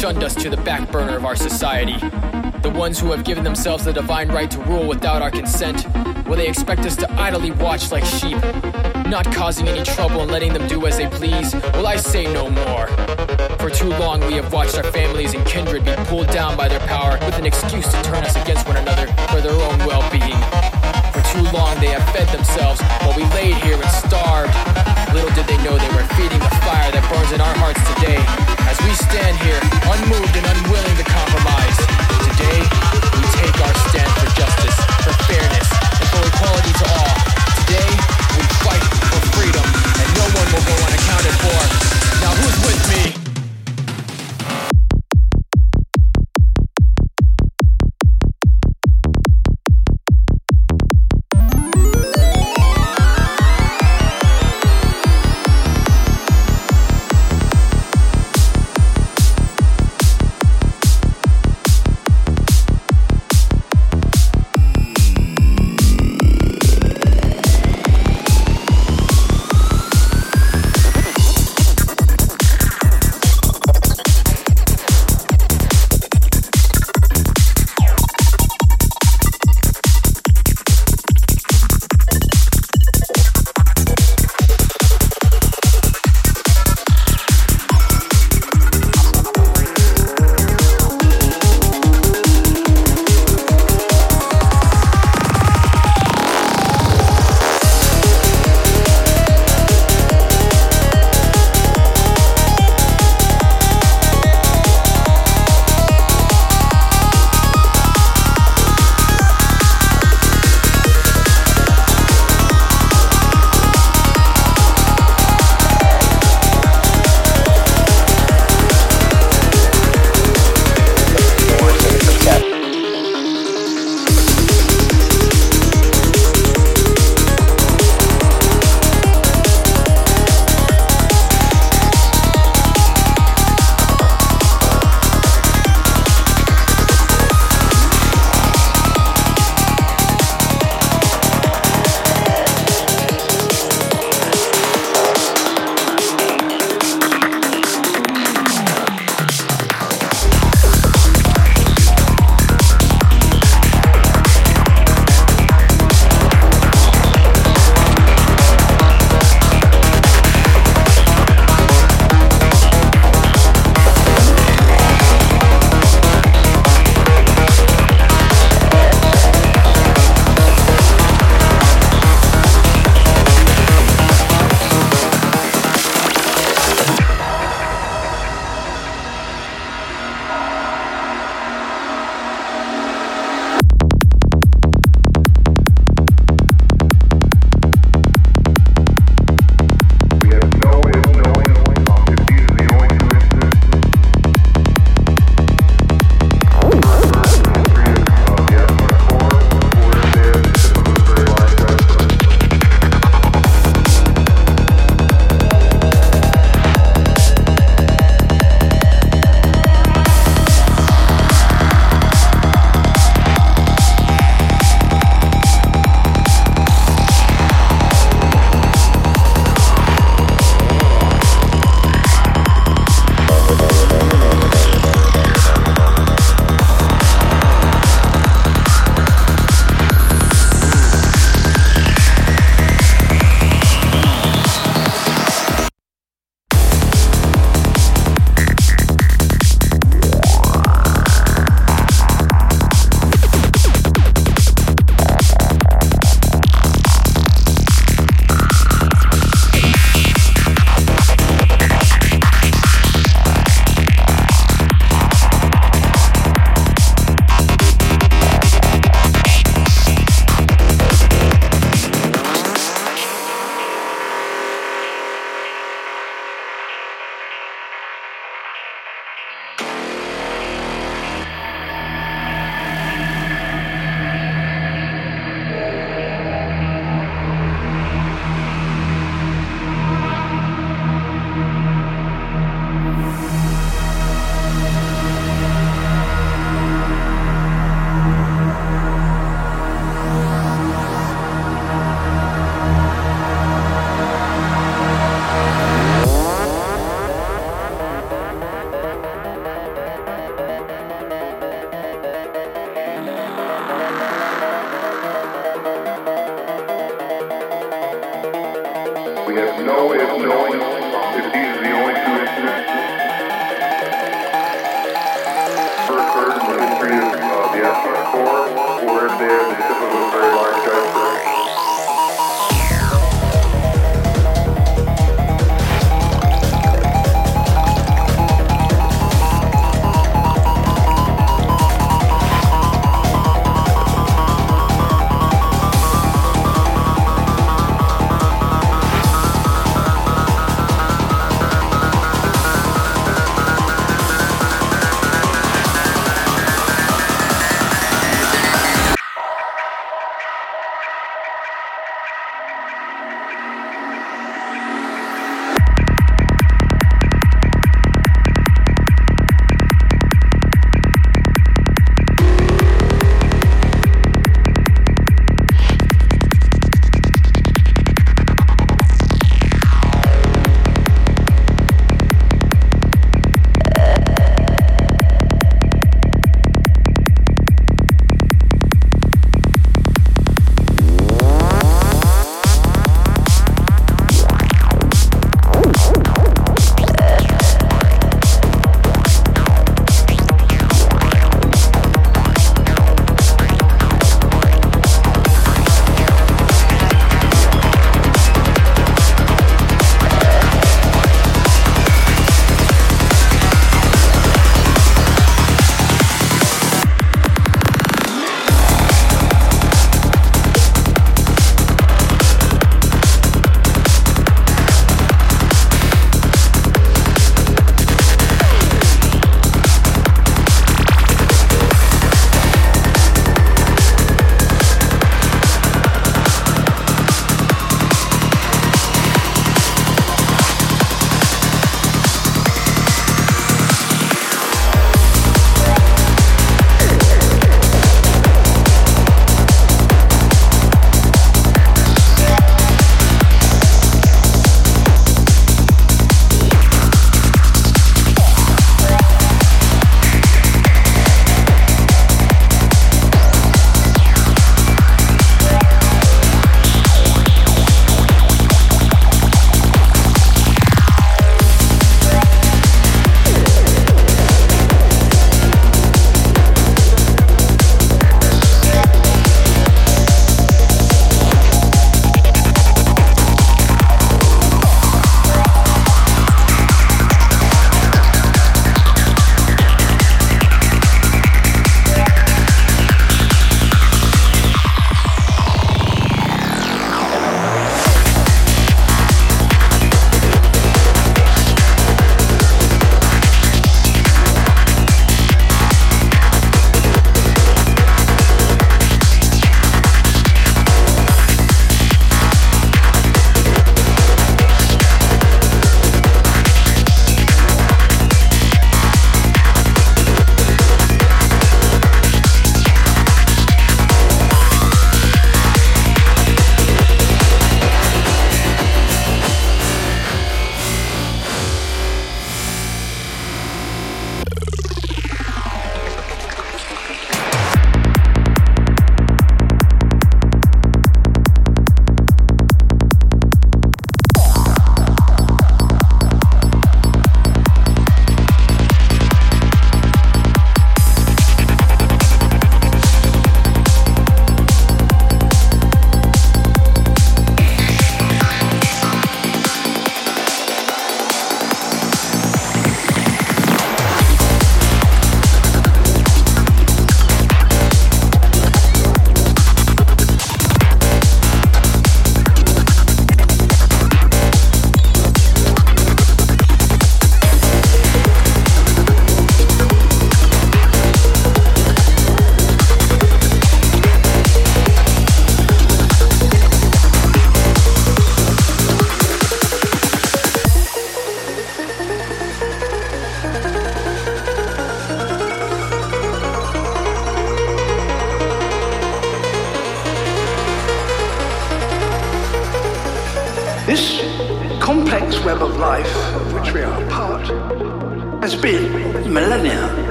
shunned us to the back burner of our society. The ones who have given themselves the divine right to rule without our consent, will they expect us to idly watch like sheep, not causing any trouble and letting them do as they please? Will I say no more? For too long, we have watched our families and kindred be pulled down by their power with an excuse to turn us against one another for their own well being. Too long, they have fed themselves while we laid here and starved. Little did they know they were feeding the fire that burns in our hearts today. As we stand here, unmoved and unwilling to compromise. Today, we take our stand for justice, for fairness, and for equality to all. Today, we fight for freedom, and no one will go unaccounted for. Now, who's with me?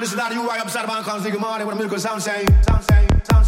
This is not you right upside man comes good morning with a saying, sound saying, sound saying, sound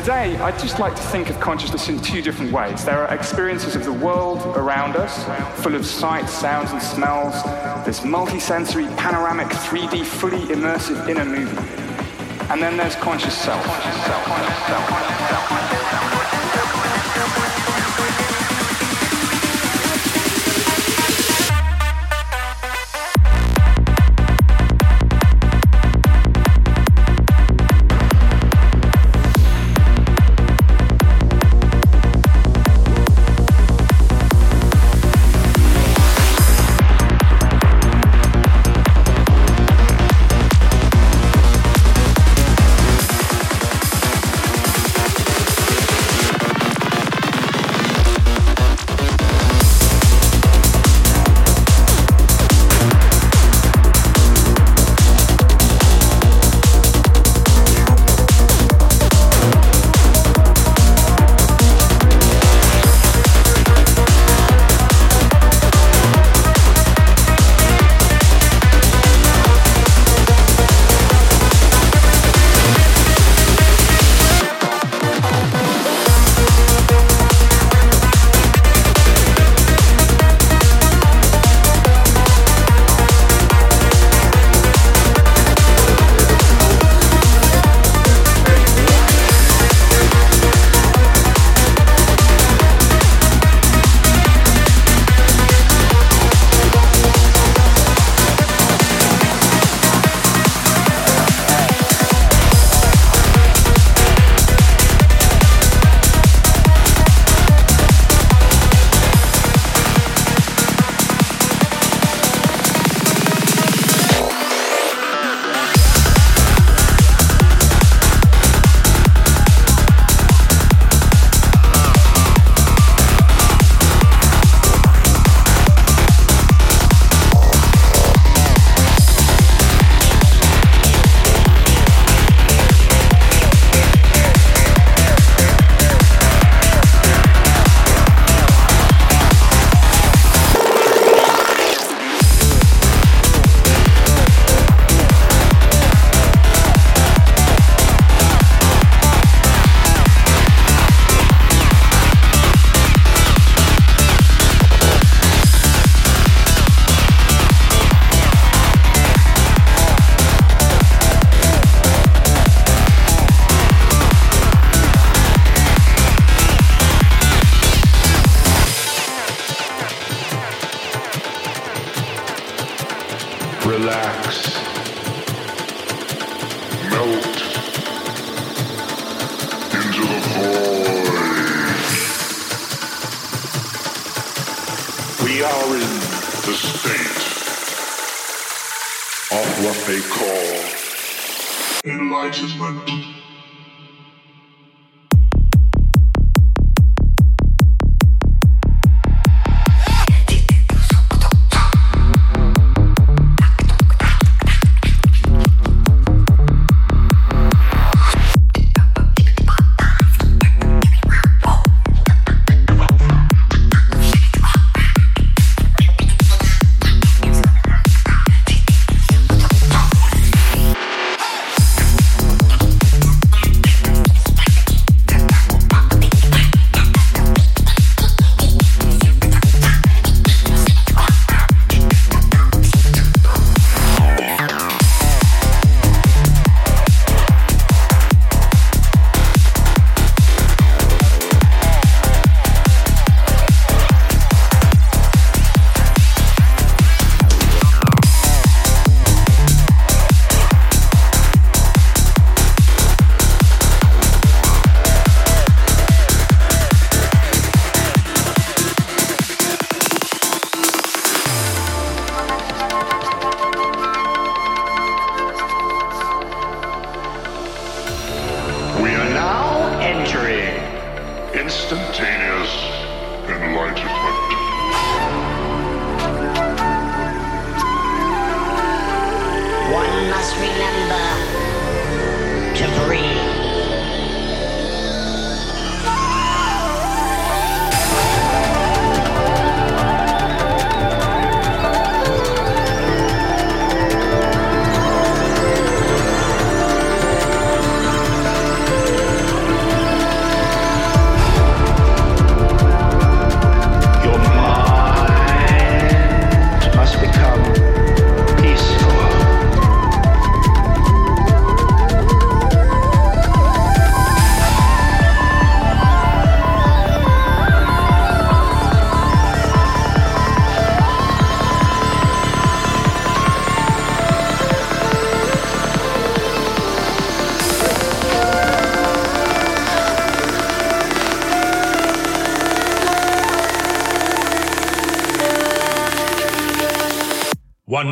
today, I'd just like to think of consciousness in two different ways. There are experiences of the world around us, full of sights, sounds, and smells, this multisensory, panoramic, 3D, fully immersive inner movie. And then there's conscious self. self, self,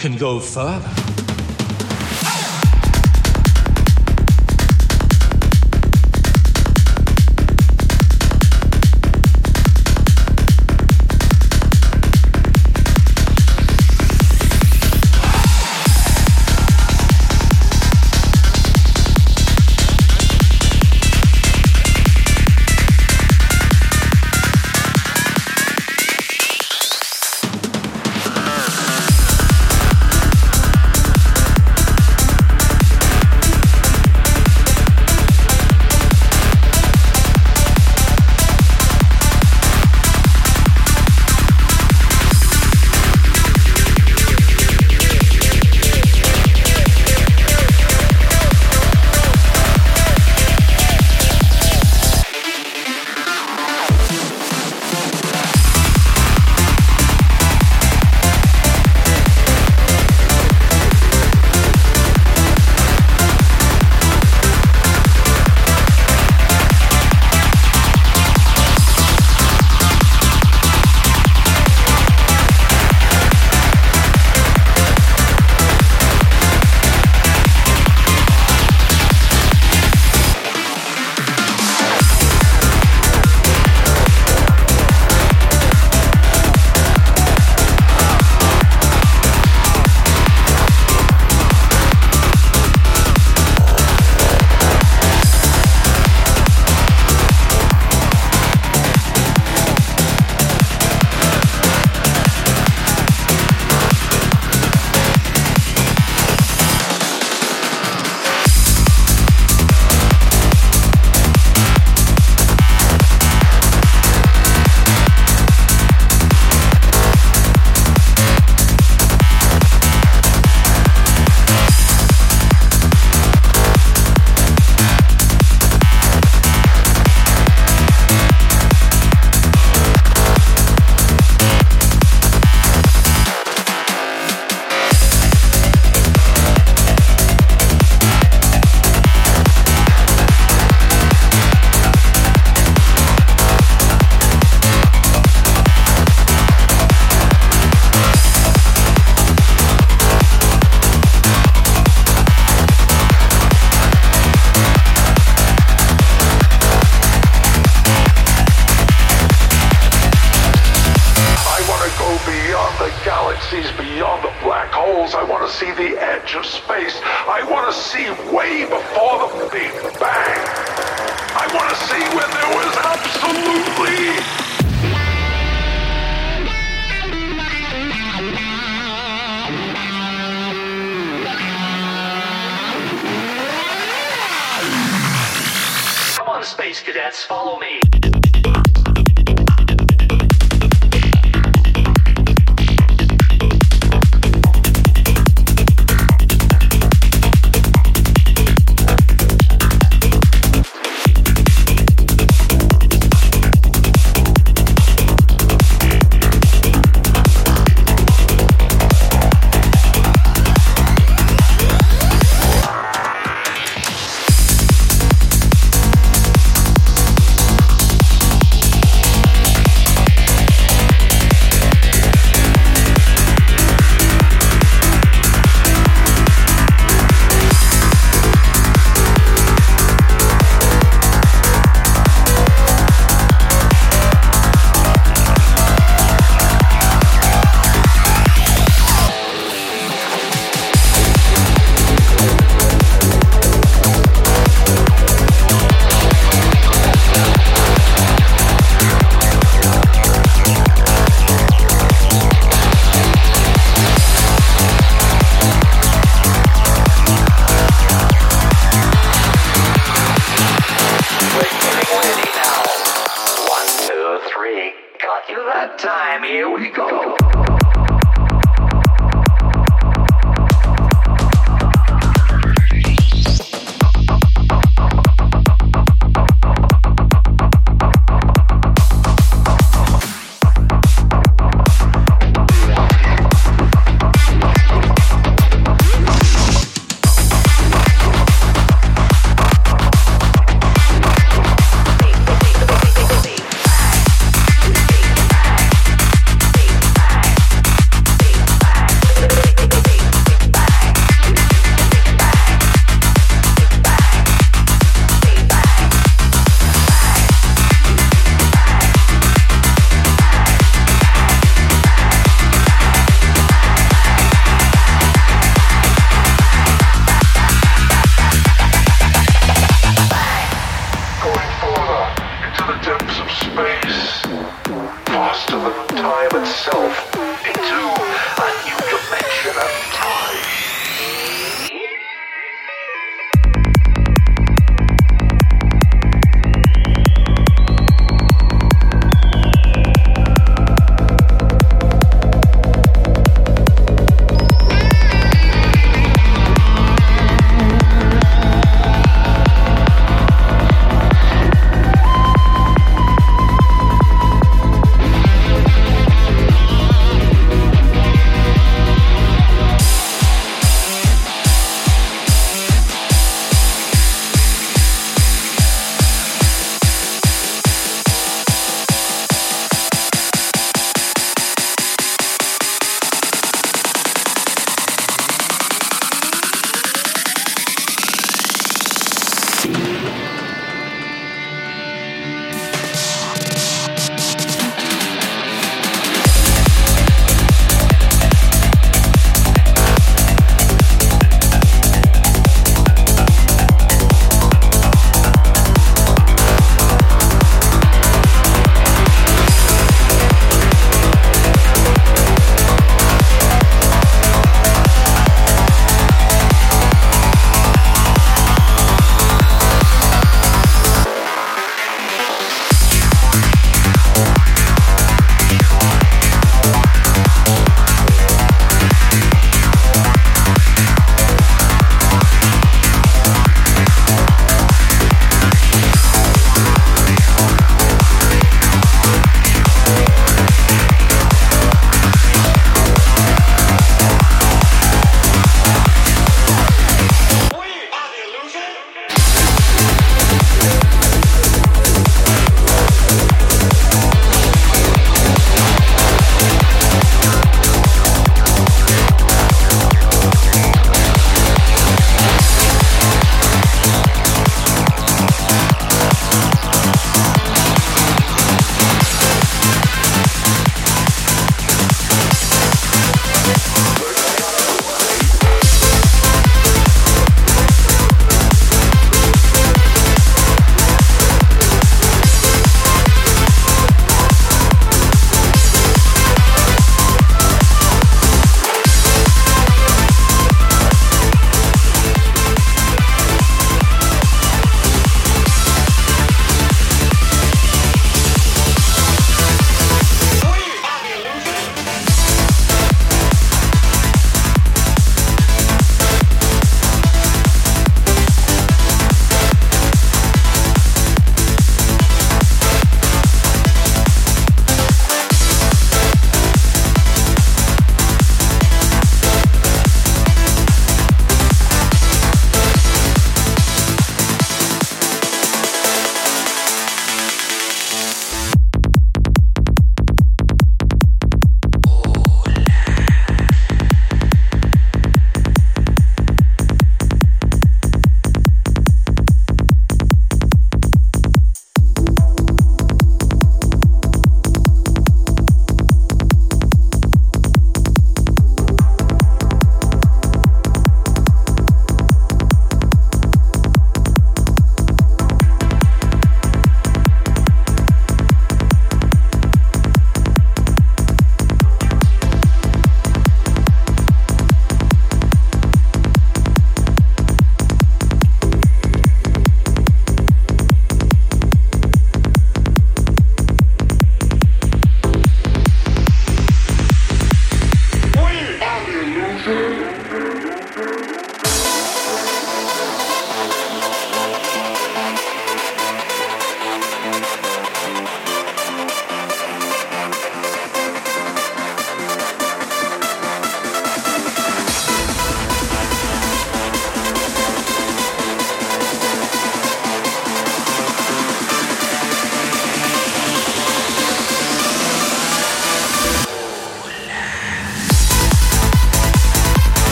can go further.